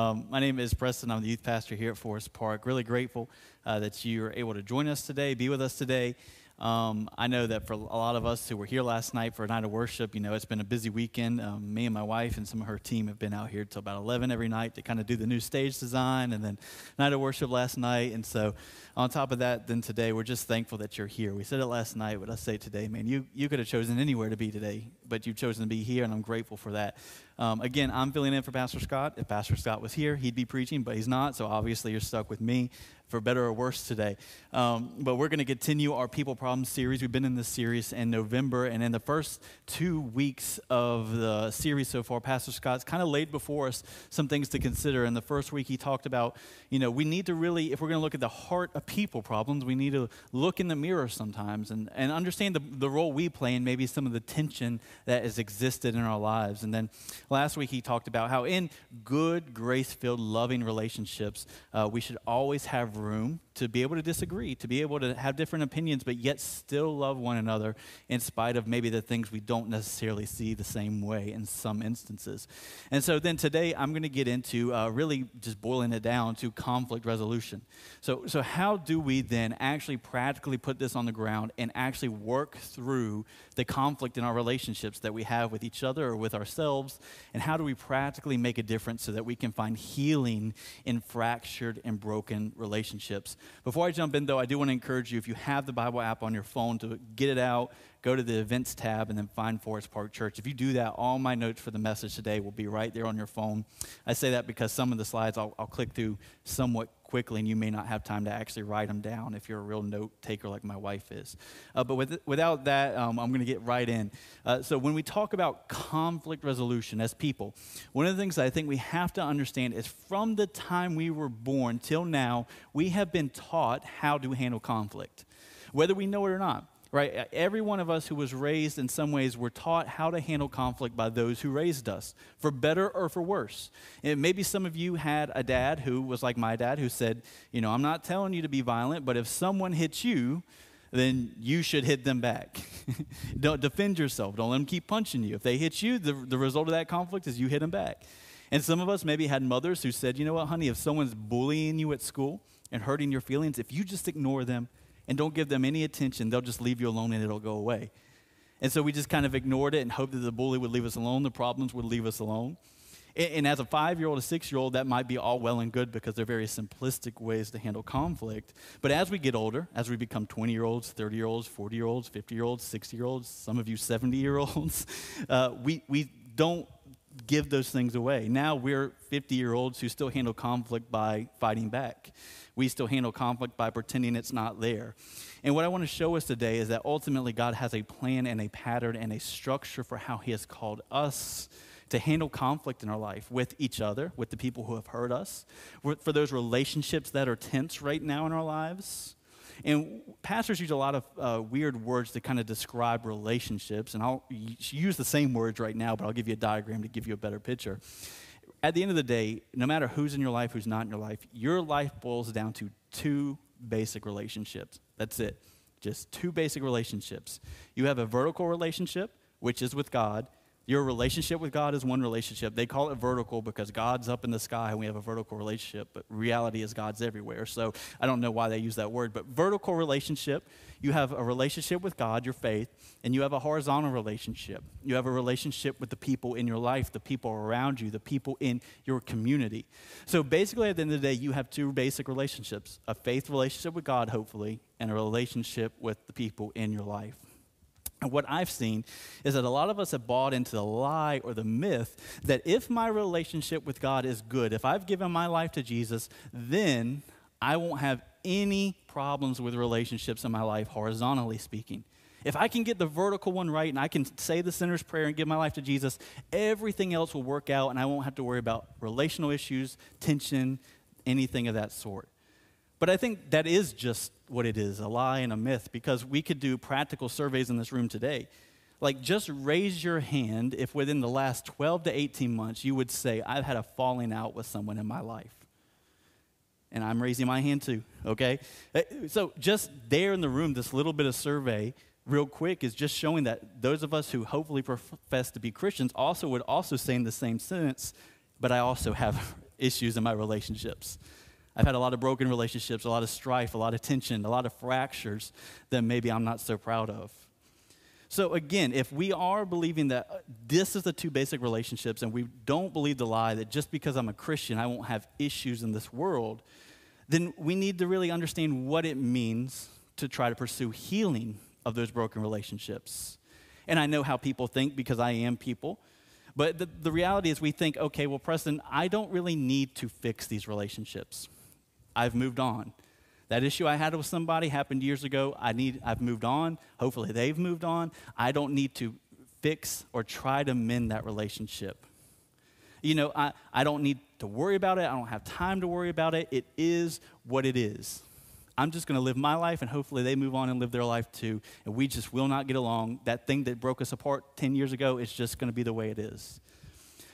Um, my name is Preston. I'm the youth pastor here at Forest Park. Really grateful uh, that you are able to join us today, be with us today. Um, I know that for a lot of us who were here last night for a night of worship, you know, it's been a busy weekend. Um, me and my wife and some of her team have been out here till about 11 every night to kind of do the new stage design and then night of worship last night. And so, on top of that, then today, we're just thankful that you're here. We said it last night, but I say today, man, you, you could have chosen anywhere to be today, but you've chosen to be here, and I'm grateful for that. Um, again, I'm filling in for Pastor Scott. If Pastor Scott was here, he'd be preaching, but he's not, so obviously you're stuck with me for better or worse today. Um, but we're going to continue our People Problems series. We've been in this series in November, and in the first two weeks of the series so far, Pastor Scott's kind of laid before us some things to consider. In the first week, he talked about, you know, we need to really, if we're going to look at the heart of people problems, we need to look in the mirror sometimes and, and understand the, the role we play and maybe some of the tension that has existed in our lives. And then last week, he talked about how in good, grace filled, loving relationships, uh, we should always have room to be able to disagree, to be able to have different opinions, but yet still love one another in spite of maybe the things we don't necessarily see the same way in some instances. And so then today I'm going to get into uh, really just boiling it down to conflict resolution. So, so how do we then actually practically put this on the ground and actually work through the conflict in our relationships that we have with each other or with ourselves? And how do we practically make a difference so that we can find healing in fractured and broken relationships? Before I jump in, though, I do want to encourage you if you have the Bible app on your phone to get it out, go to the events tab, and then find Forest Park Church. If you do that, all my notes for the message today will be right there on your phone. I say that because some of the slides I'll, I'll click through somewhat quickly, and you may not have time to actually write them down if you're a real note taker like my wife is. Uh, but with, without that, um, I'm going to get right in. Uh, so, when we talk about conflict resolution as people, one of the things I think we have to understand is from the time we were born till now, we have been taught how to handle conflict, whether we know it or not right? Every one of us who was raised in some ways were taught how to handle conflict by those who raised us, for better or for worse. And maybe some of you had a dad who was like my dad, who said, You know, I'm not telling you to be violent, but if someone hits you, then you should hit them back. Don't defend yourself. Don't let them keep punching you. If they hit you, the, the result of that conflict is you hit them back. And some of us maybe had mothers who said, you know what, honey, if someone's bullying you at school and hurting your feelings, if you just ignore them, and don't give them any attention, they'll just leave you alone and it'll go away. And so we just kind of ignored it and hoped that the bully would leave us alone, the problems would leave us alone. And, and as a five year old, a six year old, that might be all well and good because they're very simplistic ways to handle conflict. But as we get older, as we become 20 year olds, 30 year olds, 40 year olds, 50 year olds, 60 year olds, some of you 70 year olds, uh, we, we don't give those things away. Now we're 50 year olds who still handle conflict by fighting back we still handle conflict by pretending it's not there. And what I want to show us today is that ultimately God has a plan and a pattern and a structure for how He has called us to handle conflict in our life with each other, with the people who have hurt us, for those relationships that are tense right now in our lives. And pastors use a lot of uh, weird words to kind of describe relationships, and I'll use the same words right now, but I'll give you a diagram to give you a better picture at the end of the day, no matter who's in your life, who's not in your life, your life boils down to two basic relationships. That's it. Just two basic relationships. You have a vertical relationship, which is with God, your relationship with God is one relationship. They call it vertical because God's up in the sky and we have a vertical relationship, but reality is God's everywhere. So I don't know why they use that word, but vertical relationship, you have a relationship with God, your faith, and you have a horizontal relationship. You have a relationship with the people in your life, the people around you, the people in your community. So basically, at the end of the day, you have two basic relationships a faith relationship with God, hopefully, and a relationship with the people in your life. And what I've seen is that a lot of us have bought into the lie or the myth that if my relationship with God is good, if I've given my life to Jesus, then I won't have any problems with relationships in my life, horizontally speaking. If I can get the vertical one right and I can say the sinner's prayer and give my life to Jesus, everything else will work out and I won't have to worry about relational issues, tension, anything of that sort. But I think that is just what it is a lie and a myth because we could do practical surveys in this room today. Like, just raise your hand if within the last 12 to 18 months you would say, I've had a falling out with someone in my life. And I'm raising my hand too, okay? Uh, so, just there in the room, this little bit of survey, real quick, is just showing that those of us who hopefully profess to be Christians also would also say in the same sentence, but I also have issues in my relationships. I've had a lot of broken relationships, a lot of strife, a lot of tension, a lot of fractures that maybe I'm not so proud of. So, again, if we are believing that uh, this is the two basic relationships and we don't believe the lie that just because I'm a Christian, I won't have issues in this world, then we need to really understand what it means to try to pursue healing of those broken relationships. And I know how people think because I am people. But the, the reality is, we think, okay, well, Preston, I don't really need to fix these relationships. I've moved on. That issue I had with somebody happened years ago. I need, I've moved on. Hopefully, they've moved on. I don't need to fix or try to mend that relationship. You know, I, I don't need to worry about it. I don't have time to worry about it. It is what it is. I'm just going to live my life, and hopefully they move on and live their life too. And we just will not get along. That thing that broke us apart 10 years ago is just going to be the way it is.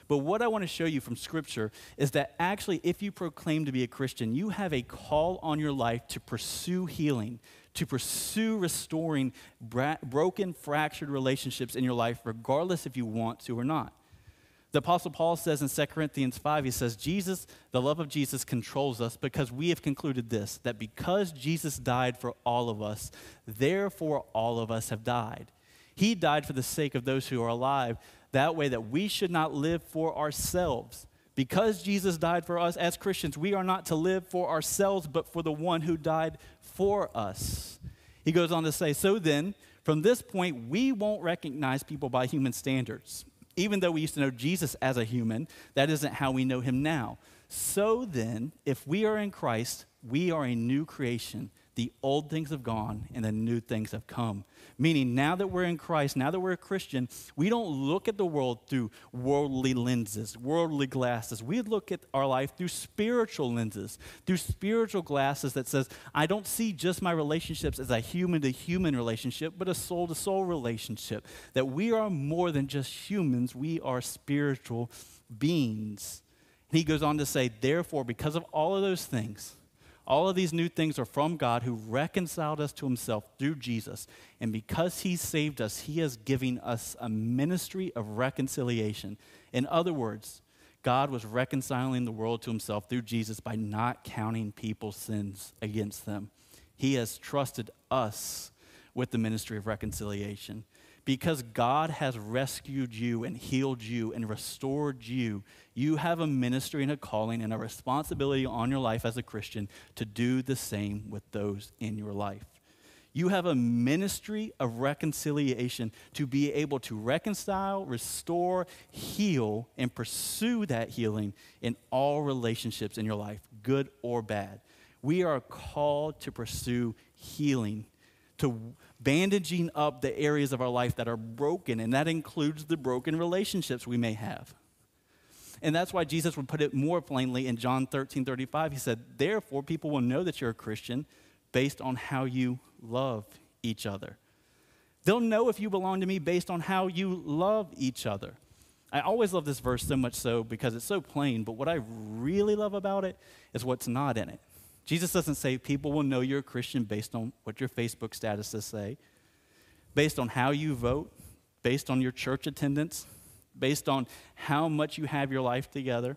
But what I want to show you from Scripture is that actually, if you proclaim to be a Christian, you have a call on your life to pursue healing, to pursue restoring bra- broken, fractured relationships in your life, regardless if you want to or not. The Apostle Paul says in 2 Corinthians 5, he says, Jesus, the love of Jesus controls us because we have concluded this, that because Jesus died for all of us, therefore all of us have died. He died for the sake of those who are alive, that way that we should not live for ourselves. Because Jesus died for us as Christians, we are not to live for ourselves, but for the one who died for us. He goes on to say, So then, from this point, we won't recognize people by human standards. Even though we used to know Jesus as a human, that isn't how we know him now. So then, if we are in Christ, we are a new creation. The old things have gone and the new things have come. Meaning, now that we're in Christ, now that we're a Christian, we don't look at the world through worldly lenses, worldly glasses. We look at our life through spiritual lenses, through spiritual glasses that says, I don't see just my relationships as a human to human relationship, but a soul to soul relationship. That we are more than just humans, we are spiritual beings. And he goes on to say, therefore, because of all of those things, all of these new things are from God who reconciled us to himself through Jesus. And because he saved us, he is giving us a ministry of reconciliation. In other words, God was reconciling the world to himself through Jesus by not counting people's sins against them. He has trusted us with the ministry of reconciliation because God has rescued you and healed you and restored you, you have a ministry and a calling and a responsibility on your life as a Christian to do the same with those in your life. You have a ministry of reconciliation to be able to reconcile, restore, heal, and pursue that healing in all relationships in your life, good or bad. We are called to pursue healing, to bandaging up the areas of our life that are broken, and that includes the broken relationships we may have. And that's why Jesus would put it more plainly in John 13 35. He said, Therefore, people will know that you're a Christian based on how you love each other. They'll know if you belong to me based on how you love each other. I always love this verse so much so because it's so plain, but what I really love about it is what's not in it. Jesus doesn't say people will know you're a Christian based on what your Facebook statuses say, based on how you vote, based on your church attendance, based on how much you have your life together.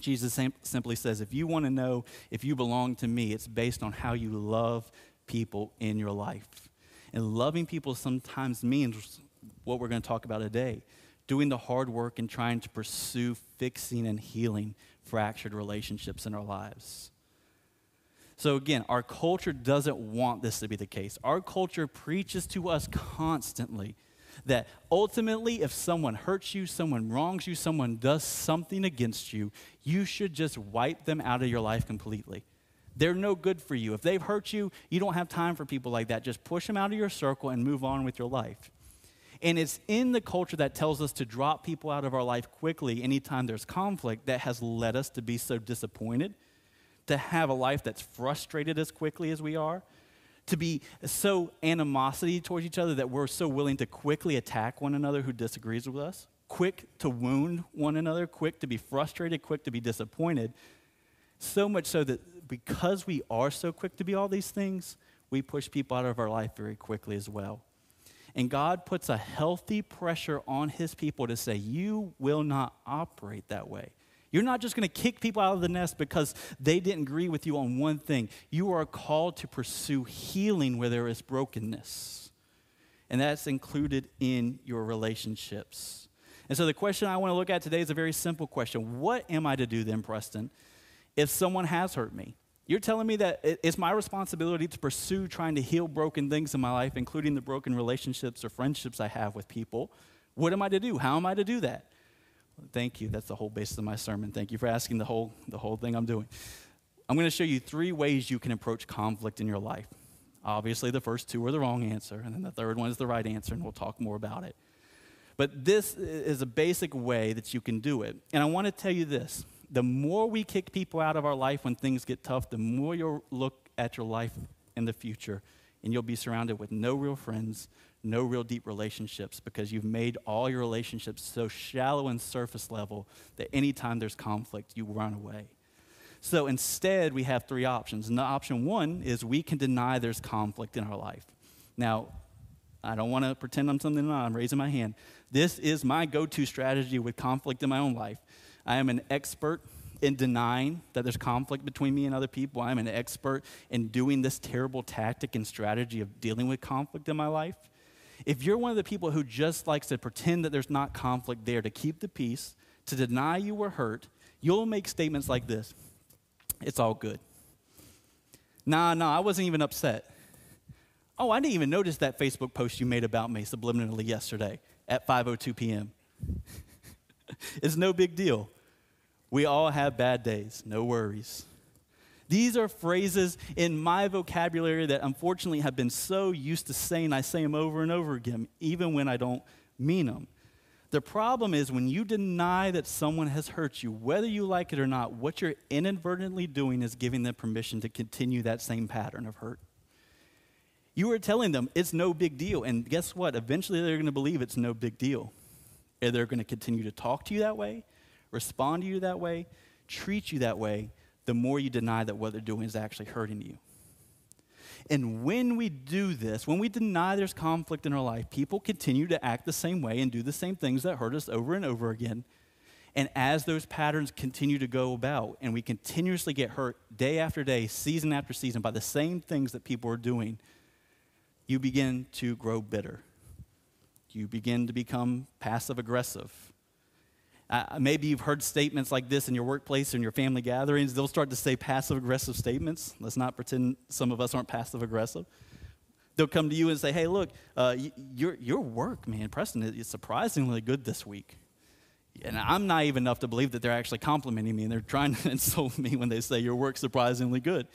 Jesus simply says, if you want to know if you belong to me, it's based on how you love people in your life. And loving people sometimes means what we're going to talk about today doing the hard work and trying to pursue fixing and healing fractured relationships in our lives. So, again, our culture doesn't want this to be the case. Our culture preaches to us constantly that ultimately, if someone hurts you, someone wrongs you, someone does something against you, you should just wipe them out of your life completely. They're no good for you. If they've hurt you, you don't have time for people like that. Just push them out of your circle and move on with your life. And it's in the culture that tells us to drop people out of our life quickly anytime there's conflict that has led us to be so disappointed to have a life that's frustrated as quickly as we are, to be so animosity towards each other that we're so willing to quickly attack one another who disagrees with us, quick to wound one another, quick to be frustrated, quick to be disappointed. So much so that because we are so quick to be all these things, we push people out of our life very quickly as well. And God puts a healthy pressure on his people to say, You will not operate that way. You're not just going to kick people out of the nest because they didn't agree with you on one thing. You are called to pursue healing where there is brokenness. And that's included in your relationships. And so the question I want to look at today is a very simple question What am I to do then, Preston, if someone has hurt me? You're telling me that it's my responsibility to pursue trying to heal broken things in my life, including the broken relationships or friendships I have with people. What am I to do? How am I to do that? Thank you. That's the whole basis of my sermon. Thank you for asking the whole, the whole thing I'm doing. I'm going to show you three ways you can approach conflict in your life. Obviously, the first two are the wrong answer, and then the third one is the right answer, and we'll talk more about it. But this is a basic way that you can do it. And I want to tell you this the more we kick people out of our life when things get tough, the more you'll look at your life in the future, and you'll be surrounded with no real friends, no real deep relationships because you've made all your relationships so shallow and surface level that anytime there's conflict, you run away. So instead, we have three options. And the option one is we can deny there's conflict in our life. Now, I don't want to pretend I'm something I'm raising my hand. This is my go to strategy with conflict in my own life. I am an expert in denying that there's conflict between me and other people. I'm an expert in doing this terrible tactic and strategy of dealing with conflict in my life. If you're one of the people who just likes to pretend that there's not conflict there to keep the peace, to deny you were hurt, you'll make statements like this It's all good. Nah, nah, I wasn't even upset. Oh, I didn't even notice that Facebook post you made about me subliminally yesterday at 5:02 p.m. it's no big deal. We all have bad days, no worries. These are phrases in my vocabulary that unfortunately have been so used to saying, I say them over and over again, even when I don't mean them. The problem is when you deny that someone has hurt you, whether you like it or not, what you're inadvertently doing is giving them permission to continue that same pattern of hurt. You are telling them it's no big deal. And guess what? Eventually they're going to believe it's no big deal. And they're going to continue to talk to you that way, respond to you that way, treat you that way, the more you deny that what they're doing is actually hurting you. And when we do this, when we deny there's conflict in our life, people continue to act the same way and do the same things that hurt us over and over again. And as those patterns continue to go about, and we continuously get hurt day after day, season after season, by the same things that people are doing, you begin to grow bitter. You begin to become passive aggressive. Uh, maybe you've heard statements like this in your workplace and your family gatherings. They'll start to say passive aggressive statements. Let's not pretend some of us aren't passive aggressive. They'll come to you and say, hey, look, uh, your, your work, man, Preston, is surprisingly good this week. And I'm naive enough to believe that they're actually complimenting me and they're trying to insult me when they say your work's surprisingly good.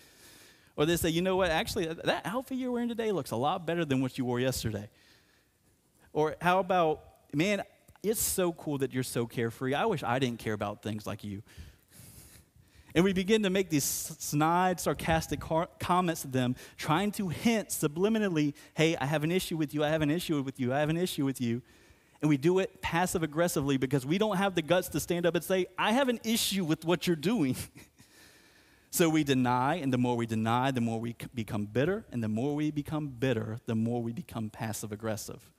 Or they say, you know what, actually, that outfit you're wearing today looks a lot better than what you wore yesterday. Or how about, man, it's so cool that you're so carefree. I wish I didn't care about things like you. And we begin to make these snide, sarcastic comments to them, trying to hint subliminally, hey, I have an issue with you, I have an issue with you, I have an issue with you. And we do it passive aggressively because we don't have the guts to stand up and say, I have an issue with what you're doing. so we deny, and the more we deny, the more we become bitter, and the more we become bitter, the more we become passive aggressive.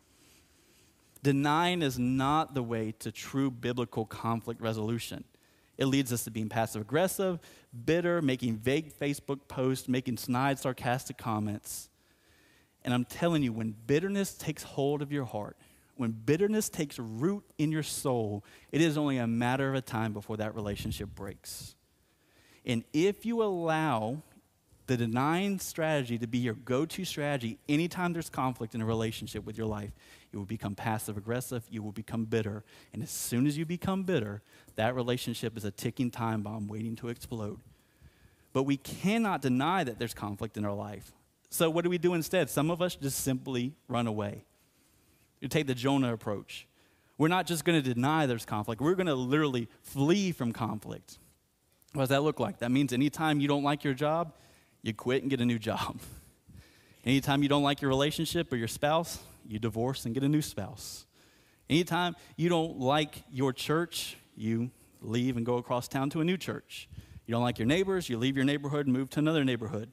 Denying is not the way to true biblical conflict resolution. It leads us to being passive aggressive, bitter, making vague Facebook posts, making snide, sarcastic comments. And I'm telling you, when bitterness takes hold of your heart, when bitterness takes root in your soul, it is only a matter of a time before that relationship breaks. And if you allow the denying strategy to be your go to strategy anytime there's conflict in a relationship with your life, you will become passive aggressive, you will become bitter. And as soon as you become bitter, that relationship is a ticking time bomb waiting to explode. But we cannot deny that there's conflict in our life. So, what do we do instead? Some of us just simply run away. You take the Jonah approach. We're not just going to deny there's conflict, we're going to literally flee from conflict. What does that look like? That means anytime you don't like your job, you quit and get a new job. Anytime you don't like your relationship or your spouse, you divorce and get a new spouse. Anytime you don't like your church, you leave and go across town to a new church. You don't like your neighbors, you leave your neighborhood and move to another neighborhood.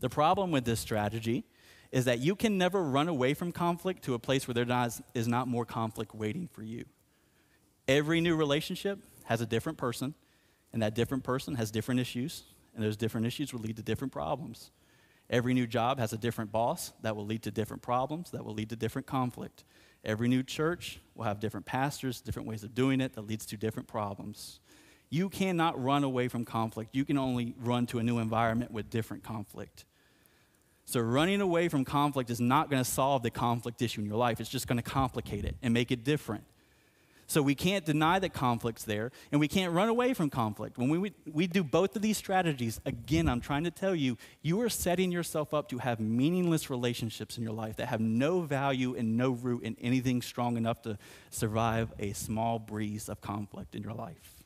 The problem with this strategy is that you can never run away from conflict to a place where there is not more conflict waiting for you. Every new relationship has a different person, and that different person has different issues, and those different issues will lead to different problems. Every new job has a different boss that will lead to different problems, that will lead to different conflict. Every new church will have different pastors, different ways of doing it that leads to different problems. You cannot run away from conflict. You can only run to a new environment with different conflict. So, running away from conflict is not going to solve the conflict issue in your life. It's just going to complicate it and make it different. So, we can't deny that conflict's there, and we can't run away from conflict. When we, we, we do both of these strategies, again, I'm trying to tell you, you are setting yourself up to have meaningless relationships in your life that have no value and no root in anything strong enough to survive a small breeze of conflict in your life.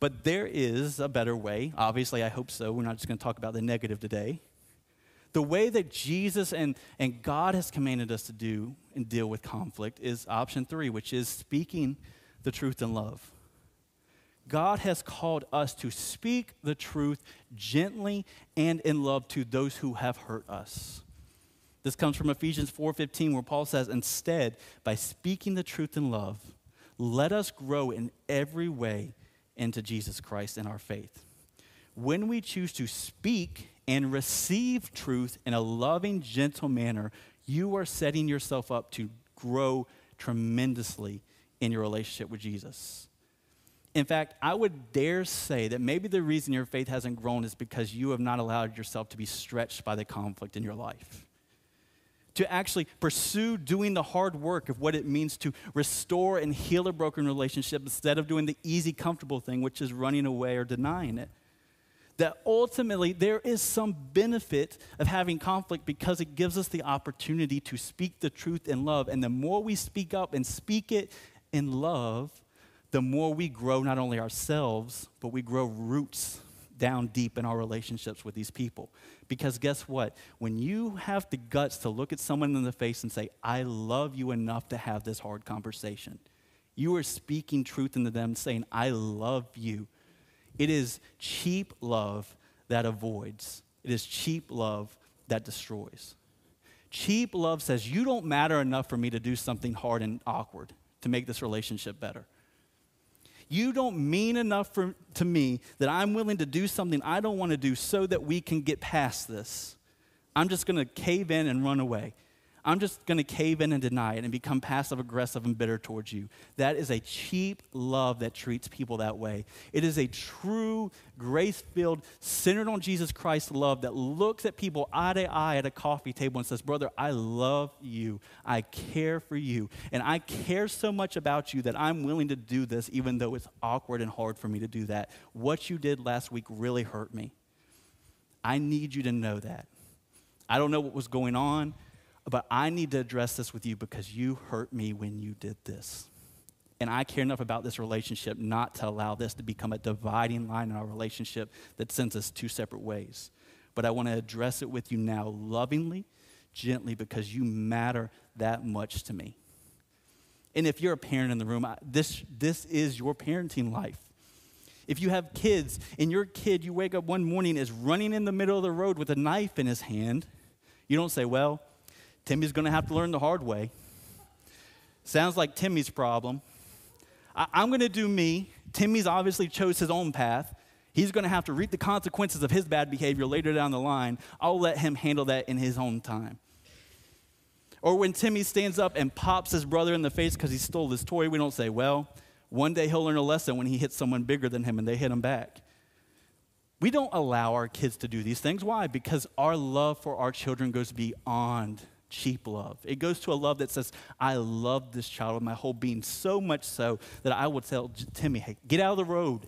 But there is a better way. Obviously, I hope so. We're not just going to talk about the negative today the way that Jesus and, and God has commanded us to do and deal with conflict is option three, which is speaking the truth in love. God has called us to speak the truth gently and in love to those who have hurt us. This comes from Ephesians 4:15 where Paul says, "Instead, by speaking the truth in love, let us grow in every way into Jesus Christ in our faith." When we choose to speak and receive truth in a loving, gentle manner, you are setting yourself up to grow tremendously in your relationship with Jesus. In fact, I would dare say that maybe the reason your faith hasn't grown is because you have not allowed yourself to be stretched by the conflict in your life. To actually pursue doing the hard work of what it means to restore and heal a broken relationship instead of doing the easy, comfortable thing, which is running away or denying it that ultimately there is some benefit of having conflict because it gives us the opportunity to speak the truth in love. And the more we speak up and speak it in love, the more we grow not only ourselves, but we grow roots down deep in our relationships with these people. Because guess what? When you have the guts to look at someone in the face and say, I love you enough to have this hard conversation, you are speaking truth into them, saying, I love you it is cheap love that avoids, it is cheap love that destroys. Cheap love says, You don't matter enough for me to do something hard and awkward to make this relationship better. You don't mean enough for, to me that I'm willing to do something I don't want to do so that we can get past this. I'm just going to cave in and run away. I'm just going to cave in and deny it and become passive aggressive and bitter towards you. That is a cheap love that treats people that way. It is a true, grace filled, centered on Jesus Christ love that looks at people eye to eye at a coffee table and says, Brother, I love you. I care for you. And I care so much about you that I'm willing to do this, even though it's awkward and hard for me to do that. What you did last week really hurt me. I need you to know that. I don't know what was going on but I need to address this with you because you hurt me when you did this. And I care enough about this relationship not to allow this to become a dividing line in our relationship that sends us two separate ways. But I want to address it with you now lovingly, gently, because you matter that much to me. And if you're a parent in the room, this, this is your parenting life. If you have kids and your kid, you wake up one morning, is running in the middle of the road with a knife in his hand, you don't say, Well, Timmy's going to have to learn the hard way. Sounds like Timmy's problem. I, am going to do me. Timmy's obviously chose his own path. He's going to have to reap the consequences of his bad behavior later down the line. I'll let him handle that in his own time. Or when Timmy stands up and pops his brother in the face because he stole his toy, we don't say, well, one day he'll learn a lesson when he hits someone bigger than him and they hit him back. We don't allow our kids to do these things. Why? Because our love for our children goes beyond cheap love. It goes to a love that says, I love this child with my whole being, so much so that I would tell Timmy, hey, get out of the road,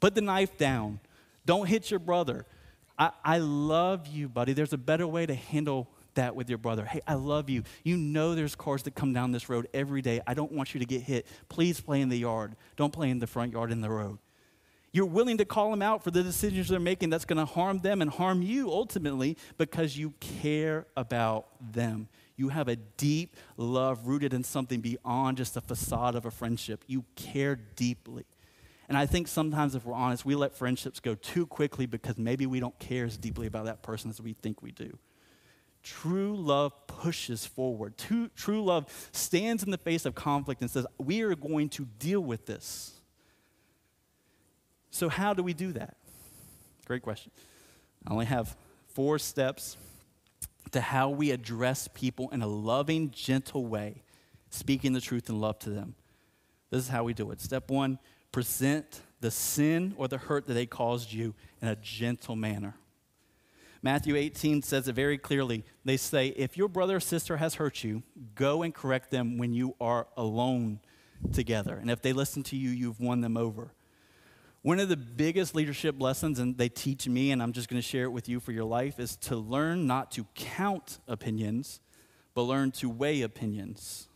put the knife down, don't hit your brother. I, I love you, buddy. There's a better way to handle that with your brother. Hey, I love you. You know there's cars that come down this road every day. I don't want you to get hit. Please play in the yard. Don't play in the front yard in the road. You're willing to call them out for the decisions they're making that's going to harm them and harm you ultimately because you care about them. You have a deep love rooted in something beyond just the facade of a friendship. You care deeply. And I think sometimes, if we're honest, we let friendships go too quickly because maybe we don't care as deeply about that person as we think we do. True love pushes forward. True, love stands in the face of conflict and says, We are going to deal with this. So, how do we do that? Great question. I only have four steps to how we address people in a loving, gentle way, speaking the truth and love to them. This is how we do it. Step one present the sin or the hurt that they caused you in a gentle manner. Matthew 18 says it very clearly. They say, if your brother or sister has hurt you, go and correct them when you are alone together. And if they listen to you, you've won them over. One of the biggest leadership lessons, and they teach me, and I'm just going to share it with you for your life, is to learn not to count opinions, but learn to weigh opinions.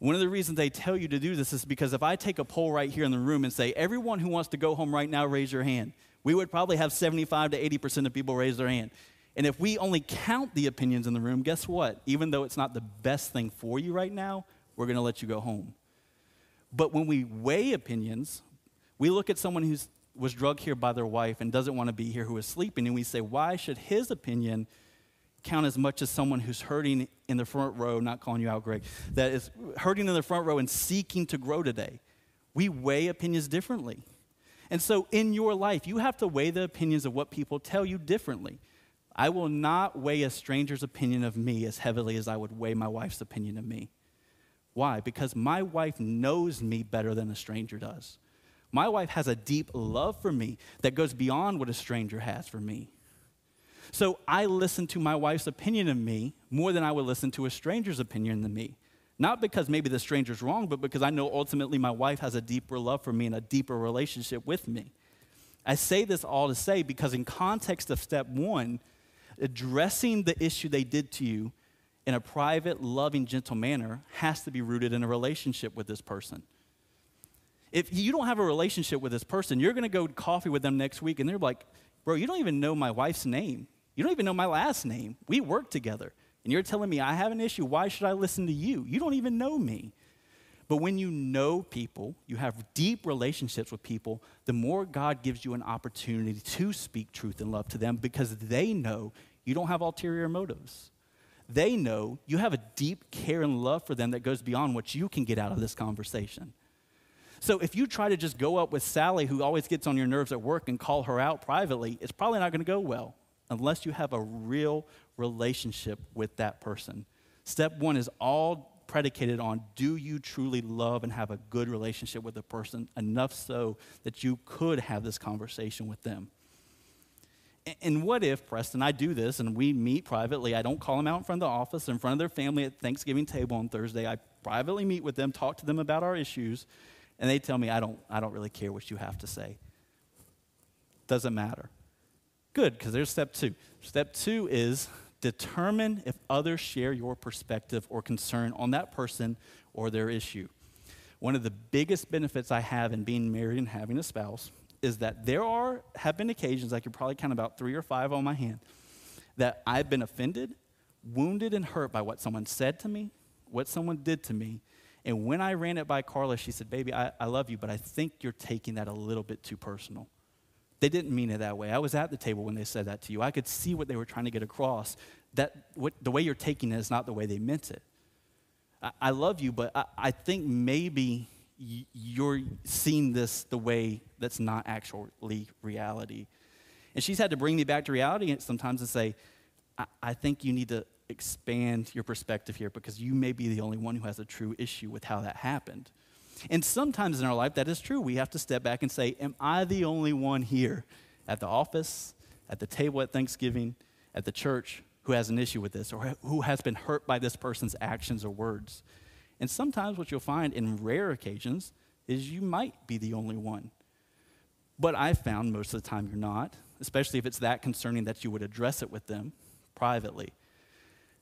One of the reasons they tell you to do this is because if I take a poll right here in the room and say, everyone who wants to go home right now, raise your hand, we would probably have 75 to 80% of people raise their hand. And if we only count the opinions in the room, guess what? Even though it's not the best thing for you right now, we're going to let you go home. But when we weigh opinions, we look at someone who was drugged here by their wife and doesn't want to be here who is sleeping, and we say, why should his opinion count as much as someone who's hurting in the front row, not calling you out, Greg, that is hurting in the front row and seeking to grow today? We weigh opinions differently. And so in your life, you have to weigh the opinions of what people tell you differently. I will not weigh a stranger's opinion of me as heavily as I would weigh my wife's opinion of me. Why? Because my wife knows me better than a stranger does. My wife has a deep love for me that goes beyond what a stranger has for me. So I listen to my wife's opinion of me more than I would listen to a stranger's opinion of me. Not because maybe the stranger's wrong, but because I know ultimately my wife has a deeper love for me and a deeper relationship with me. I say this all to say because, in context of step one, addressing the issue they did to you in a private, loving, gentle manner has to be rooted in a relationship with this person. If you don't have a relationship with this person, you're going to go coffee with them next week and they're like, bro, you don't even know my wife's name. You don't even know my last name. We work together. And you're telling me I have an issue. Why should I listen to you? You don't even know me. But when you know people, you have deep relationships with people, the more God gives you an opportunity to speak truth and love to them because they know you don't have ulterior motives. They know you have a deep care and love for them that goes beyond what you can get out of this conversation. So if you try to just go up with Sally, who always gets on your nerves at work, and call her out privately, it's probably not going to go well unless you have a real relationship with that person. Step one is all predicated on do you truly love and have a good relationship with a person enough so that you could have this conversation with them? And what if, Preston, I do this and we meet privately? I don't call them out in front of the office, in front of their family at Thanksgiving table on Thursday. I privately meet with them, talk to them about our issues, and they tell me, I don't, I don't really care what you have to say. Doesn't matter. Good, because there's step two. Step two is determine if others share your perspective or concern on that person or their issue. One of the biggest benefits I have in being married and having a spouse is that there are have been occasions I could probably count about three or five on my hand that I've been offended, wounded, and hurt by what someone said to me, what someone did to me, and when I ran it by Carla, she said, Baby, I, I love you, but I think you're taking that a little bit too personal. They didn't mean it that way. I was at the table when they said that to you. I could see what they were trying to get across. That what, the way you're taking it is not the way they meant it. I, I love you, but I, I think maybe you're seeing this the way that's not actually reality. And she's had to bring me back to reality sometimes and say, I, I think you need to expand your perspective here because you may be the only one who has a true issue with how that happened. And sometimes in our life, that is true. We have to step back and say, Am I the only one here at the office, at the table at Thanksgiving, at the church who has an issue with this or who has been hurt by this person's actions or words? And sometimes what you'll find in rare occasions is you might be the only one. But I've found most of the time you're not, especially if it's that concerning that you would address it with them privately.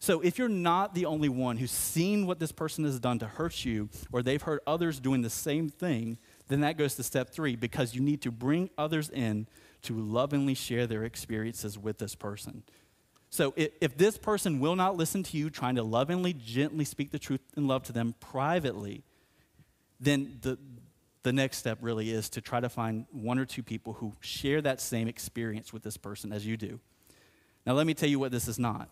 So if you're not the only one who's seen what this person has done to hurt you, or they've heard others doing the same thing, then that goes to step three because you need to bring others in to lovingly share their experiences with this person. So if, if this person will not listen to you, trying to lovingly, gently speak the truth and love to them privately, then the, the next step really is to try to find one or two people who share that same experience with this person as you do. Now, let me tell you what this is not.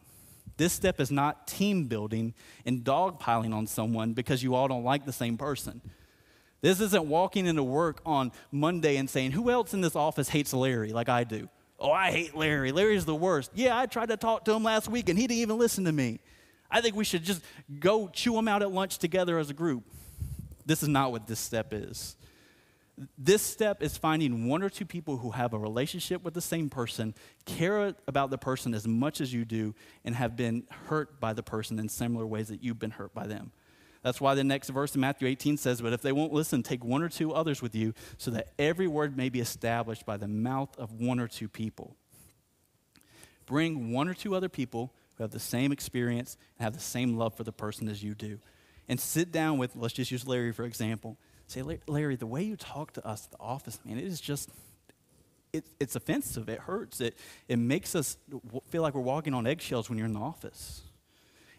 This step is not team building and dogpiling on someone because you all don't like the same person. This isn't walking into work on Monday and saying, Who else in this office hates Larry like I do? Oh, I hate Larry. Larry's the worst. Yeah, I tried to talk to him last week and he didn't even listen to me. I think we should just go chew him out at lunch together as a group. This is not what this step is. This step is finding one or two people who have a relationship with the same person, care about the person as much as you do, and have been hurt by the person in similar ways that you've been hurt by them. That's why the next verse in Matthew 18 says, But if they won't listen, take one or two others with you, so that every word may be established by the mouth of one or two people. Bring one or two other people who have the same experience and have the same love for the person as you do. And sit down with, let's just use Larry for example. Say, Larry, the way you talk to us at the office, man, it is just, it, it's offensive. It hurts. It, it makes us feel like we're walking on eggshells when you're in the office.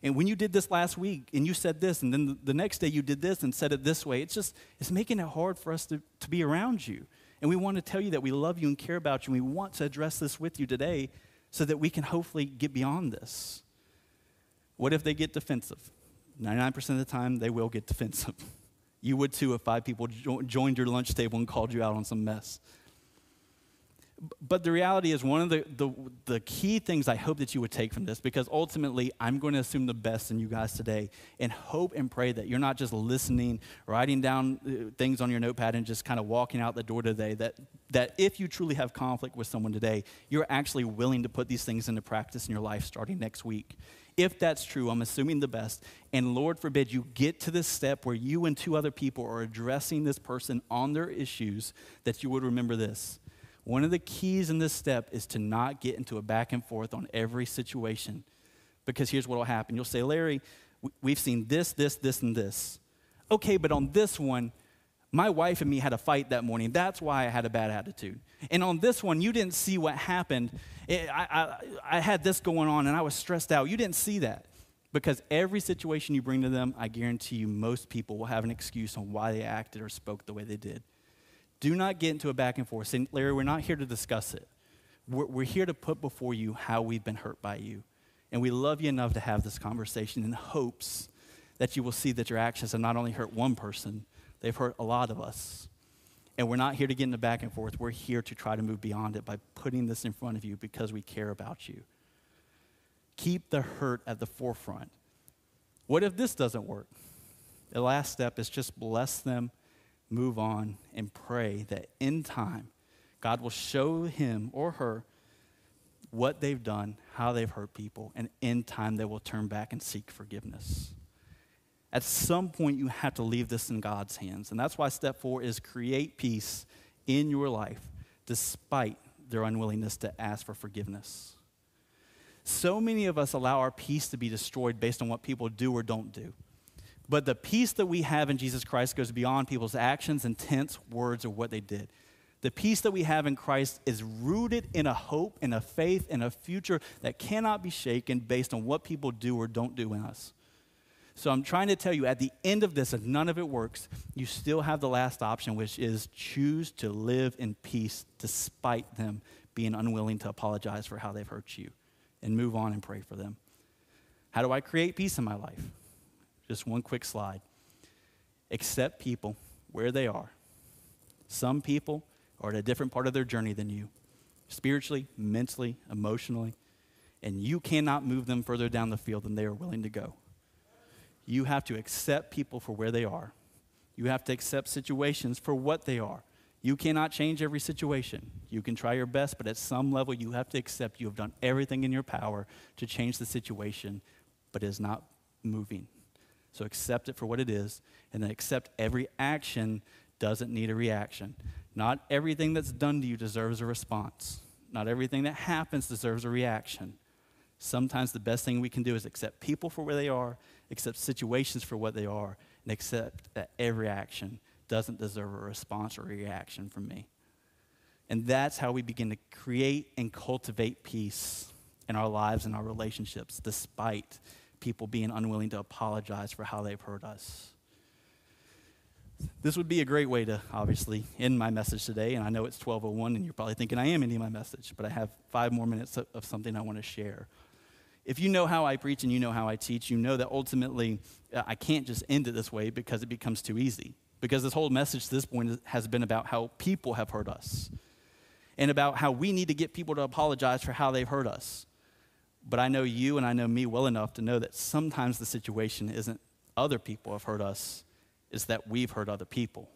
And when you did this last week and you said this, and then the next day you did this and said it this way, it's just, it's making it hard for us to, to be around you. And we want to tell you that we love you and care about you, and we want to address this with you today so that we can hopefully get beyond this. What if they get defensive? 99% of the time, they will get defensive. You would too if five people jo- joined your lunch table and called you out on some mess but the reality is one of the, the, the, key things I hope that you would take from this, because ultimately I'm going to assume the best in you guys today and hope and pray that you're not just listening, writing down uh, things on your notepad and just kind of walking out the door today, that, that if you truly have conflict with someone today, you're actually willing to put these things into practice in your life starting next week. If that's true, I'm assuming the best. And Lord forbid you get to this step where you and two other people are addressing this person on their issues, that you would remember this one of the keys in this step is to not get into a back and forth on every situation. Because here's what will happen you'll say, Larry, we've seen this, this, this, and this. Okay, but on this one, my wife and me had a fight that morning. That's why I had a bad attitude. And on this one, you didn't see what happened. It, I, I, I had this going on and I was stressed out. You didn't see that. Because every situation you bring to them, I guarantee you, most people will have an excuse on why they acted or spoke the way they did. Do not get into a back and forth. Say, Larry, we're not here to discuss it. We're, we're here to put before you how we've been hurt by you. And we love you enough to have this conversation in hopes that you will see that your actions have not only hurt one person, they've hurt a lot of us. And we're not here to get into back and forth. We're here to try to move beyond it by putting this in front of you because we care about you. Keep the hurt at the forefront. What if this doesn't work? The last step is just bless them move on and pray that in time, God will show him or her what they've done, how they've hurt people, and in time they will turn back and seek forgiveness. At some point, you have to leave this in God's hands. And that's why step four is create peace in your life despite their unwillingness to ask for forgiveness. So many of us allow our peace to be destroyed based on what people do or don't do. But the peace that we have in Jesus Christ goes beyond people's actions, intents, words, or what they did. The peace that we have in Christ is rooted in a hope in a faith in a future that cannot be shaken based on what people do or don't do in us. So I'm trying to tell you at the end of this, if none of it works, you still have the last option, which is choose to live in peace despite them being unwilling to apologize for how they've hurt you and move on and pray for them. How do I create peace in my life? Just one quick slide. Accept people where they are. Some people are at a different part of their journey than you, spiritually, mentally, emotionally, and you cannot move them further down the field than they are willing to go. You have to accept people for where they are. You have to accept situations for what they are. You cannot change every situation. You can try your best, but at some level, you have to accept you have done everything in your power to change the situation, but it is not moving. So accept it for what it is, and then accept every action doesn't need a reaction. Not everything that's done to you deserves a response. Not everything that happens deserves a reaction. Sometimes the best thing we can do is accept people for where they are, accept situations for what they are, and accept that every action doesn't deserve a response or reaction from me. And that's how we begin to create and cultivate peace in our lives and our relationships, despite people being unwilling to apologize for how they've hurt us. This would be a great way to obviously end my message today, and I know it's 12:01, and you're probably thinking I am ending my message, but I have five more minutes of something I want to share. If you know how I preach and you know how I teach, you know that ultimately uh, I can't just end it this way because it becomes too easy. because this whole message to this point has been about how people have hurt us and about how we need to get people to apologize for how they've hurt us. But I know you and I know me well enough to know that sometimes the situation isn't other people have hurt us, it's that we've hurt other people.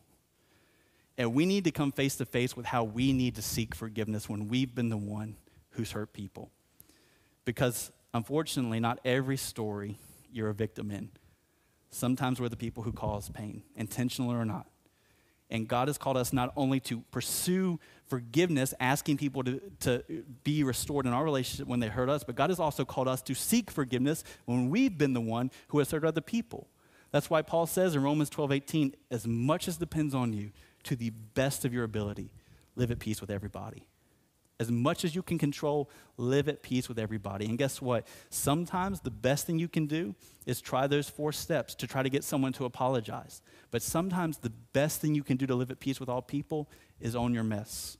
And we need to come face to face with how we need to seek forgiveness when we've been the one who's hurt people. Because unfortunately, not every story you're a victim in. Sometimes we're the people who cause pain, intentional or not. And God has called us not only to pursue forgiveness, asking people to, to be restored in our relationship when they hurt us, but God has also called us to seek forgiveness when we've been the one who has hurt other people. That's why Paul says in Romans 12 18, as much as depends on you, to the best of your ability, live at peace with everybody. As much as you can control, live at peace with everybody. And guess what? Sometimes the best thing you can do is try those four steps to try to get someone to apologize. But sometimes the best thing you can do to live at peace with all people is own your mess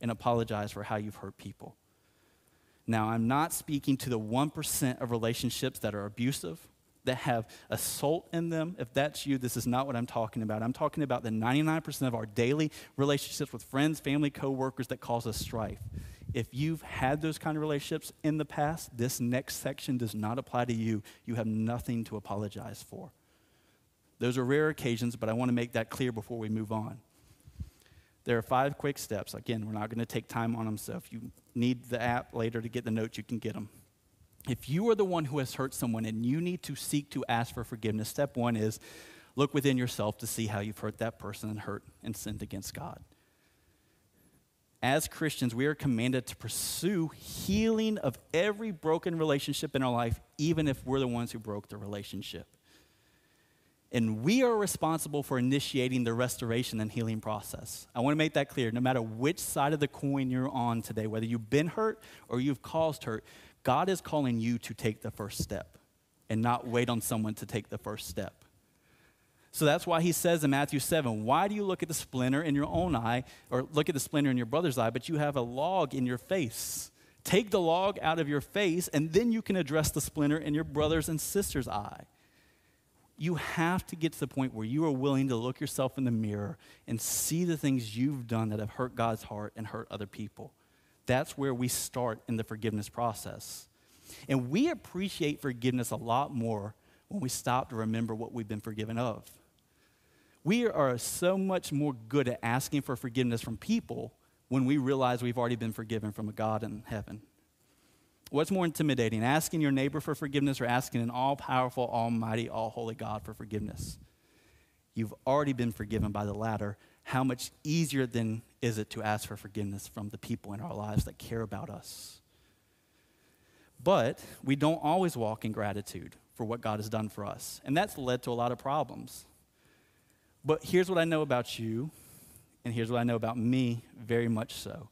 and apologize for how you've hurt people. Now, I'm not speaking to the 1% of relationships that are abusive that have assault in them, if that's you, this is not what I'm talking about. I'm talking about the 99% of our daily relationships with friends, family, coworkers that cause us strife. If you've had those kind of relationships in the past, this next section does not apply to you. You have nothing to apologize for. Those are rare occasions, but I want to make that clear before we move on. There are five quick steps. Again, we're not going to take time on them, so if you need the app later to get the notes, you can get them if you are the one who has hurt someone and you need to seek to ask for forgiveness, step one is look within yourself to see how you've hurt that person and hurt and sinned against God. As Christians, we are commanded to pursue healing of every broken relationship in our life, even if we're the ones who broke the relationship. And we are responsible for initiating the restoration and healing process. I want to make that clear. No matter which side of the coin you're on today, whether you've been hurt or you've caused hurt, God is calling you to take the first step and not wait on someone to take the first step. So that's why he says in Matthew 7, Why do you look at the splinter in your own eye, or look at the splinter in your brother's eye, but you have a log in your face? Take the log out of your face, and then you can address the splinter in your brother's and sister's eye. You have to get to the point where you are willing to look yourself in the mirror and see the things you've done that have hurt God's heart and hurt other people. That's where we start in the forgiveness process. And we appreciate forgiveness a lot more when we stop to remember what we've been forgiven of. We are so much more good at asking for forgiveness from people when we realize we've already been forgiven from a God in heaven. What's more intimidating, asking your neighbor for forgiveness or asking an all powerful, almighty, all holy God for forgiveness? You've already been forgiven by the latter, how much easier then is it to ask for forgiveness from the people in our lives that care about us? But we don't always walk in gratitude for what God has done for us, and that's led to a lot of problems. But here's what I know about you, and here's what I know about me, very much so,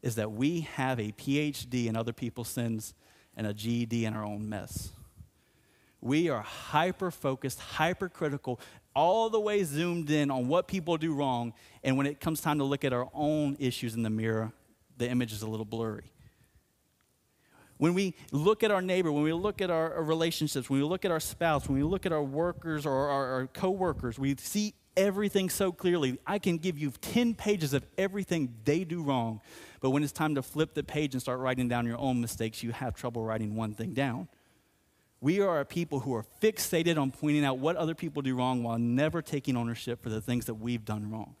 is that we have a PhD in other people's sins and a GED in our own mess. We are hyper focused, hypercritical, all the way zoomed in on what people do wrong. And when it comes time to look at our own issues in the mirror, the image is a little blurry. When we look at our neighbor, when we look at our, relationships, when we look at our spouse, when we look at our workers or our, our coworkers, we see everything so clearly. I can give you 10 pages of everything they do wrong, but when it's time to flip the page and start writing down your own mistakes, you have trouble writing one thing down. We are a people who are fixated on pointing out what other people do wrong while never taking ownership for the things that we've done wrong.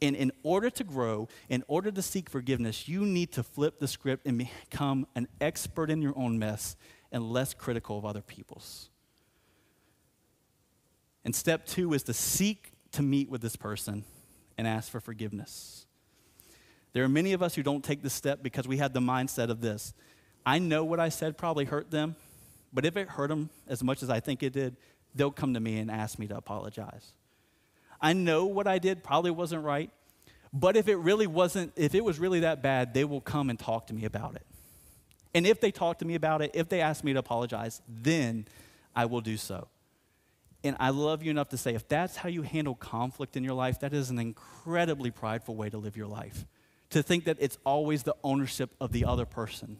And in order to grow, in order to seek forgiveness, you need to flip the script and become an expert in your own mess and less critical of other people's. And step two is to seek to meet with this person and ask for forgiveness. There are many of us who don't take this step because we have the mindset of this I know what I said probably hurt them, but if it hurt them as much as I think it did, they'll come to me and ask me to apologize. I know what I did probably wasn't right, but if it really wasn't, if it was really that bad, they will come and talk to me about it. And if they talk to me about it, if they ask me to apologize, then I will do so. And I love you enough to say if that's how you handle conflict in your life, that is an incredibly prideful way to live your life. To think that it's always the ownership of the other person.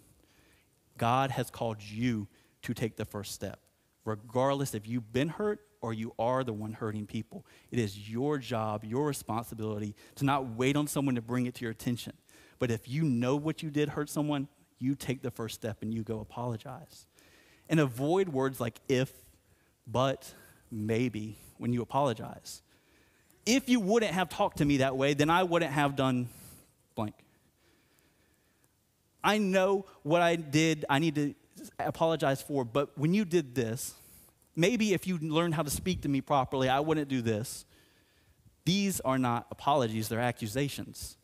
God has called you to take the first step, regardless if you've been hurt or you are the one hurting people. It is your job, your responsibility to not wait on someone to bring it to your attention. But if you know what you did hurt someone, you take the first step and you go apologize. And avoid words like if, but, maybe when you apologize. If you wouldn't have talked to me that way, then I wouldn't have done blank. I know what I did, I need to apologize for, but when you did this, maybe if you learned how to speak to me properly, I wouldn't do this. These are not apologies, they're accusations.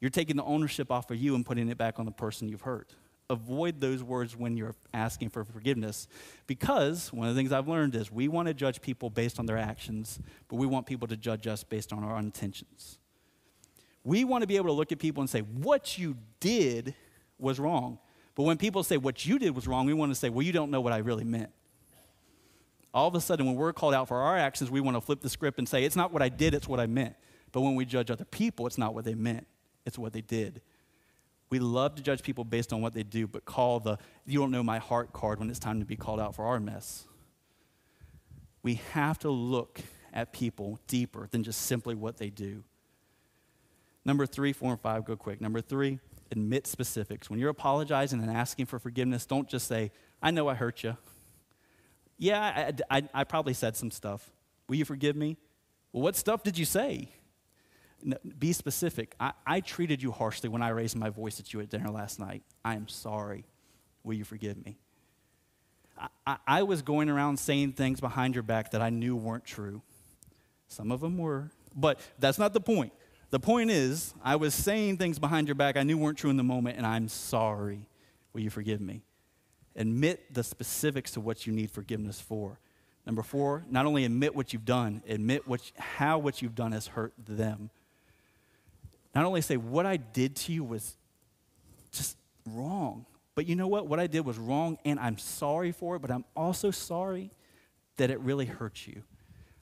You're taking the ownership off of you and putting it back on the person you've hurt. Avoid those words when you're asking for forgiveness because one of the things I've learned is we want to judge people based on their actions, but we want people to judge us based on our intentions. We want to be able to look at people and say, What you did was wrong. But when people say what you did was wrong, we want to say, Well, you don't know what I really meant. All of a sudden, when we're called out for our actions, we want to flip the script and say, It's not what I did, it's what I meant. But when we judge other people, it's not what they meant it's what they did. We love to judge people based on what they do, but call the you don't know my heart card when it's time to be called out for our mess. We have to look at people deeper than just simply what they do. Number three, four, and five, go quick. Number three, admit specifics. When you're apologizing and asking for forgiveness, don't just say, I know I hurt you. Yeah, I, I, I probably said some stuff. Will you forgive me? Well, what stuff did you say? be specific. I, I treated you harshly when I raised my voice at you at dinner last night. I am sorry. Will you forgive me? I, I was going around saying things behind your back that I knew weren't true. Some of them were, but that's not the point. The point is, I was saying things behind your back I knew weren't true in the moment, and I'm sorry. Will you forgive me? Admit the specifics to what you need forgiveness for. Number four, not only admit what you've done, admit what, how what you've done has hurt them not only say, what I did to you was just wrong, but you know what? What I did was wrong, and I'm sorry for it, but I'm also sorry that it really hurt you.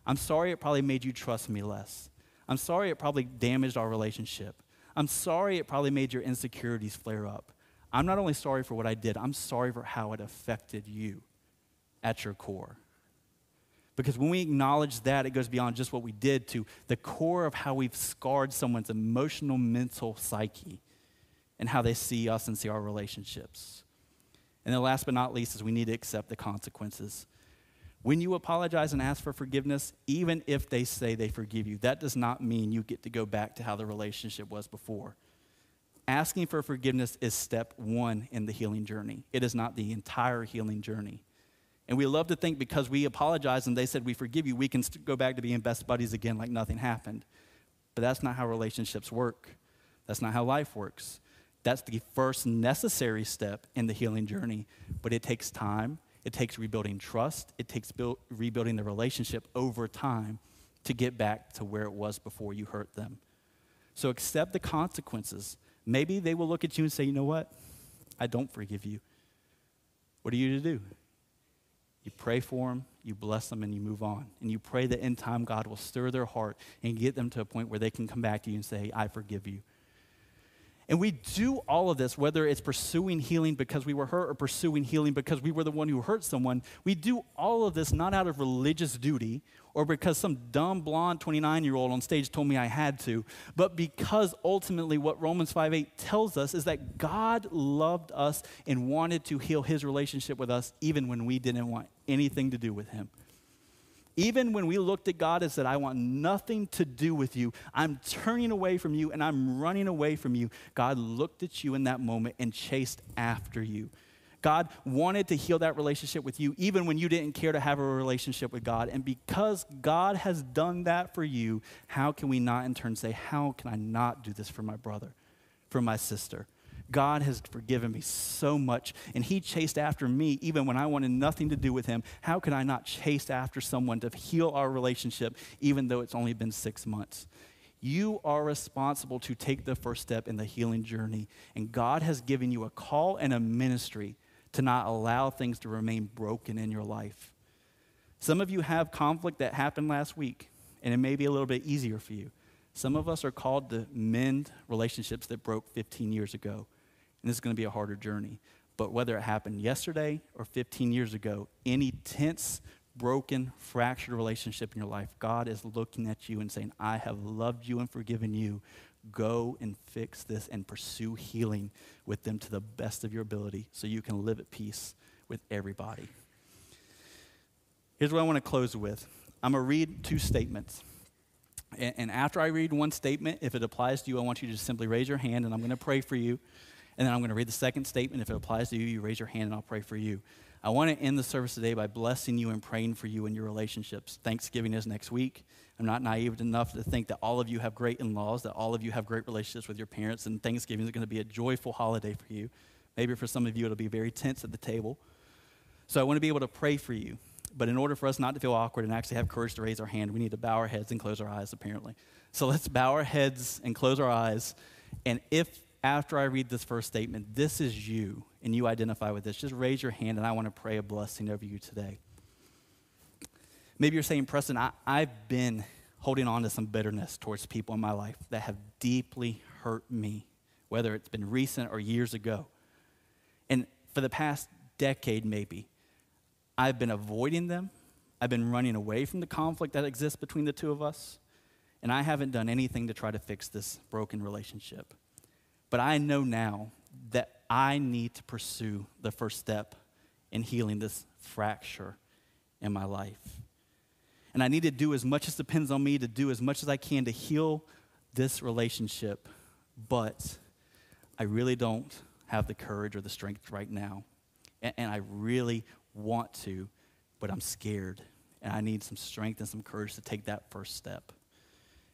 I'm sorry it probably made you trust me less. I'm sorry it probably damaged our relationship. I'm sorry it probably made your insecurities flare up. I'm not only sorry for what I did, I'm sorry for how it affected you at your core. Because when we acknowledge that, it goes beyond just what we did to the core of how we've scarred someone's emotional, mental psyche and how they see us and see our relationships. And then, last but not least, is we need to accept the consequences. When you apologize and ask for forgiveness, even if they say they forgive you, that does not mean you get to go back to how the relationship was before. Asking for forgiveness is step one in the healing journey, it is not the entire healing journey. And we love to think because we apologize and they said we forgive you, we can go back to being best buddies again like nothing happened. But that's not how relationships work. That's not how life works. That's the first necessary step in the healing journey, but it takes time. It takes rebuilding trust. It takes build, rebuilding the relationship over time to get back to where it was before you hurt them. So accept the consequences. Maybe they will look at you and say, you know what? I don't forgive you. What are you to do? You pray for them, you bless them, and you move on. And you pray that in time God will stir their heart and get them to a point where they can come back to you and say, I forgive you. And we do all of this, whether it's pursuing healing because we were hurt or pursuing healing because we were the one who hurt someone. We do all of this not out of religious duty or because some dumb blonde 29 year old on stage told me I had to, but because ultimately what Romans 5 8 tells us is that God loved us and wanted to heal his relationship with us even when we didn't want anything to do with him. Even when we looked at God and said, I want nothing to do with you, I'm turning away from you and I'm running away from you, God looked at you in that moment and chased after you. God wanted to heal that relationship with you even when you didn't care to have a relationship with God. And because God has done that for you, how can we not in turn say, How can I not do this for my brother, for my sister? God has forgiven me so much, and He chased after me even when I wanted nothing to do with Him. How can I not chase after someone to heal our relationship, even though it's only been six months? You are responsible to take the first step in the healing journey, and God has given you a call and a ministry to not allow things to remain broken in your life. Some of you have conflict that happened last week, and it may be a little bit easier for you. Some of us are called to mend relationships that broke 15 years ago and this is going to be a harder journey. But whether it happened yesterday or 15 years ago, any tense, broken, fractured relationship in your life, God is looking at you and saying, I have loved you and forgiven you. Go and fix this and pursue healing with them to the best of your ability so you can live at peace with everybody. Here's what I want to close with I'm going to read two statements. And, after I read one statement, if it applies to you, I want you to just simply raise your hand and I'm going to pray for you. And then I'm going to read the second statement. If it applies to you, you raise your hand and I'll pray for you. I want to end the service today by blessing you and praying for you in your relationships. Thanksgiving is next week. I'm not naive enough to think that all of you have great in laws, that all of you have great relationships with your parents, and Thanksgiving is going to be a joyful holiday for you. Maybe for some of you, it'll be very tense at the table. So I want to be able to pray for you. But in order for us not to feel awkward and actually have courage to raise our hand, we need to bow our heads and close our eyes, apparently. So let's bow our heads and close our eyes. And if after I read this first statement, this is you, and you identify with this, just raise your hand and I want to pray a blessing over you today. Maybe you're saying, Preston, I, I've been holding on to some bitterness towards people in my life that have deeply hurt me, whether it's been recent or years ago. And for the past decade, maybe, I've been avoiding them. I've been running away from the conflict that exists between the two of us. And I haven't done anything to try to fix this broken relationship. But I know now that I need to pursue the first step in healing this fracture in my life. And I need to do as much as depends on me to do as much as I can to heal this relationship. But I really don't have the courage or the strength right now. And, and I really want to, but I'm scared. And I need some strength and some courage to take that first step.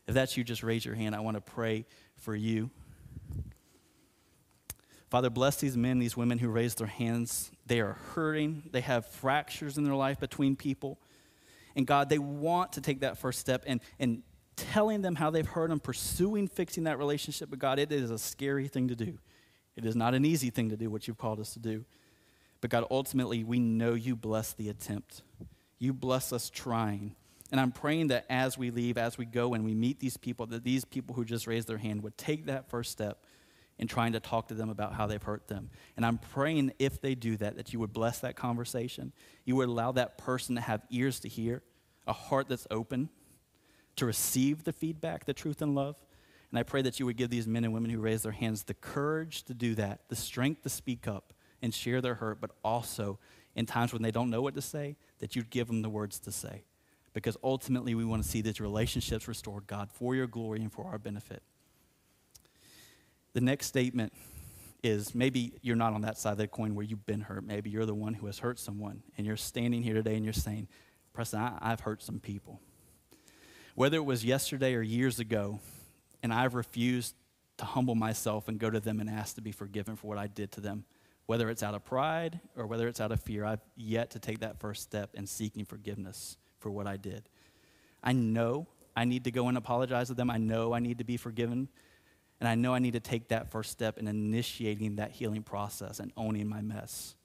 If that's you, just raise your hand. I want to pray for you. Father, bless these men, these women who raise their hands. They are hurting, they have fractures in their life between people. And God, they want to take that first step and, and telling them how they've hurt them, pursuing fixing that relationship. But God, it is a scary thing to do. It is not an easy thing to do what you've called us to do. But God, ultimately, we know you bless the attempt. You bless us trying. And I'm praying that as we leave, as we go and we meet these people, that these people who just raised their hand would take that first step in trying to talk to them about how they've hurt them. And I'm praying if they do that, that you would bless that conversation. You would allow that person to have ears to hear, a heart that's open to receive the feedback, the truth, and love. And I pray that you would give these men and women who raise their hands the courage to do that, the strength to speak up and share their hurt, but also in times when they don't know what to say, that you'd give them the words to say. Because ultimately, we want to see these relationships restored, God, for your glory and for our benefit. The next statement is maybe you're not on that side of the coin where you've been hurt. Maybe you're the one who has hurt someone, and you're standing here today and you're saying, Preston, I, I've hurt some people. Whether it was yesterday or years ago, and I've refused to humble myself and go to them and ask to be forgiven for what I did to them, whether it's out of pride or whether it's out of fear, I've yet to take that first step in seeking forgiveness for what I did. I know I need to go and apologize to them. I know I need to be forgiven and I know I need to take that first step in initiating that healing process and owning my mess.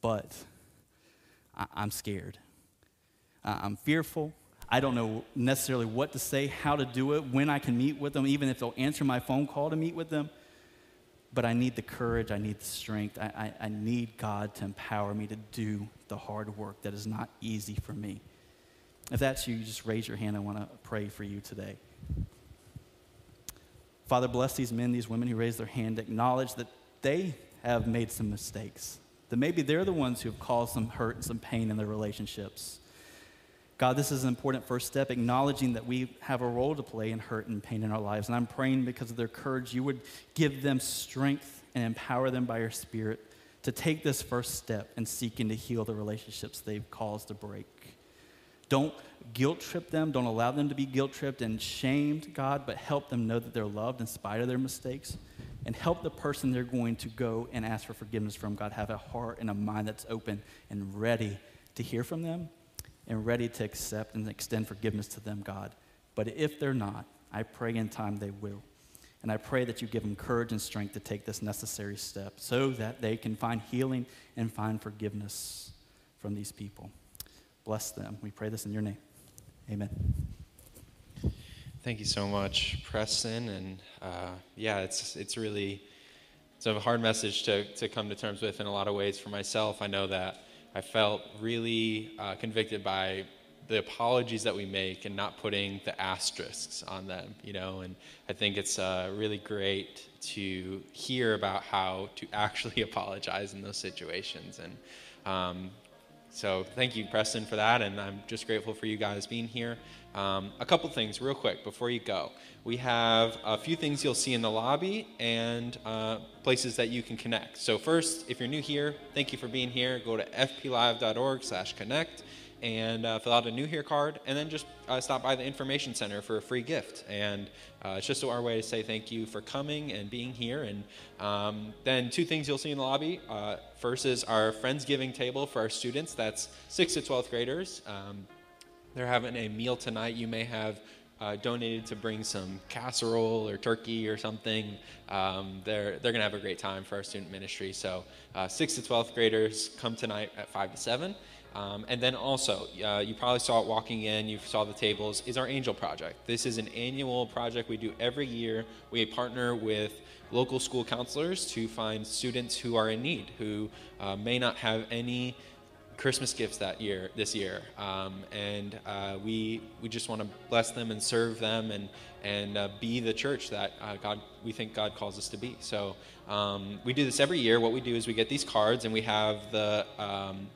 But I- am scared. I- I'm fearful. I don't know necessarily what to say, how to do it, when I can meet with them, even if they'll answer my phone call to meet with them. But I need the courage, I need the strength, I, I, I need God to empower me to do the hard work that is not easy for me. If that's you, just raise your hand. I want to pray for you today. Father, bless these men, these women who raise their hand, acknowledge that they have made some mistakes, that maybe they're the ones who have caused some hurt and some pain in their relationships. God, this is an important first step, acknowledging that we have a role to play in hurt and pain in our lives. And I'm praying because of their courage, you would give them strength and empower them by your Spirit to take this first step in seeking to heal the relationships they've caused to break. Don't guilt trip them. Don't allow them to be guilt tripped and shamed, God, but help them know that they're loved in spite of their mistakes. And help the person they're going to go and ask for forgiveness from, God, have a heart and a mind that's open and ready to hear from them and ready to accept and extend forgiveness to them, God. But if they're not, I pray in time they will. And I pray that you give them courage and strength to take this necessary step so that they can find healing and find forgiveness from these people. Bless them. We pray this in your name. Amen. Thank you so much, Preston. And uh, yeah, it's it's really it's a hard message to to come to terms with in a lot of ways for myself. I know that I felt really uh, convicted by the apologies that we make and not putting the asterisks on them, you know. And I think it's uh, really great to hear about how to actually apologize in those situations. And um, so thank you, Preston, for that. And I'm just grateful for you guys being here. Um, a couple things, real quick, before you go. We have a few things you'll see in the lobby and uh, places that you can connect. So first, if you're new here, thank you for being here. Go to fplive.org/connect and uh, fill out a new here card, and then just uh, stop by the information center for a free gift. And uh, it's just our way to say thank you for coming and being here. And um, then two things you'll see in the lobby. Uh, first is our Friendsgiving table for our students. That's 6th to 12th graders. Um, they're having a meal tonight. You may have uh, donated to bring some casserole or turkey or something. Um, they're they're gonna have a great time for our student ministry. So, uh, sixth to twelfth graders come tonight at five to seven. Um, and then also, uh, you probably saw it walking in, you saw the tables, is our Angel Project. This is an annual project we do every year. We partner with local school counselors to find students who are in need, who uh, may not have any Christmas gifts that year, this year, um, and uh, we we just want to bless them and serve them and and uh, be the church that uh, God we think God calls us to be. So um, we do this every year. What we do is we get these cards and we have the um,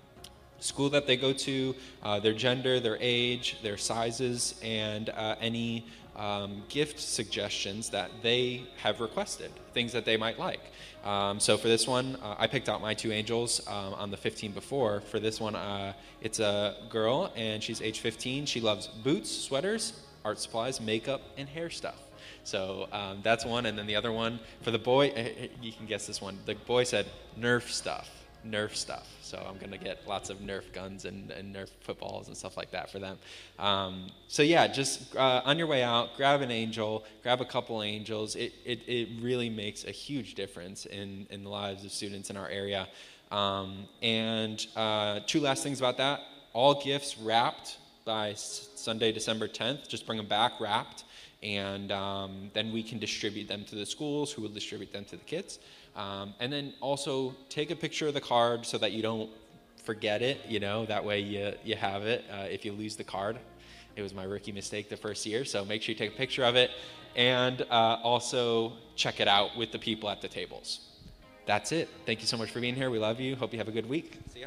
school that they go to, uh, their gender, their age, their sizes, and uh, any um, gift suggestions that they have requested, things that they might like. Um, so for this one, uh, I picked out my two angels um, on the 15 before. For this one, uh, it's a girl, and she's age 15. She loves boots, sweaters, art supplies, makeup, and hair stuff. So um, that's one. And then the other one, for the boy, eh, eh, you can guess this one. The boy said Nerf stuff. Nerf stuff. So I'm going to get lots of Nerf guns and, and, Nerf footballs and stuff like that for them. Um, so yeah, just uh, on your way out, grab an angel, grab a couple angels. It, it, it really makes a huge difference in, in the lives of students in our area. Um, and uh, two last things about that. All gifts wrapped by Sunday, December 10th. Just bring them back wrapped. And um, then we can distribute them to the schools who will distribute them to the kids. Um, and then also take a picture of the card so that you don't forget it, you know, that way you, you have it uh, if you lose the card. It was my rookie mistake the first year, so make sure you take a picture of it and uh, also check it out with the people at the tables. That's it. Thank you so much for being here. We love you. Hope you have a good week. See ya.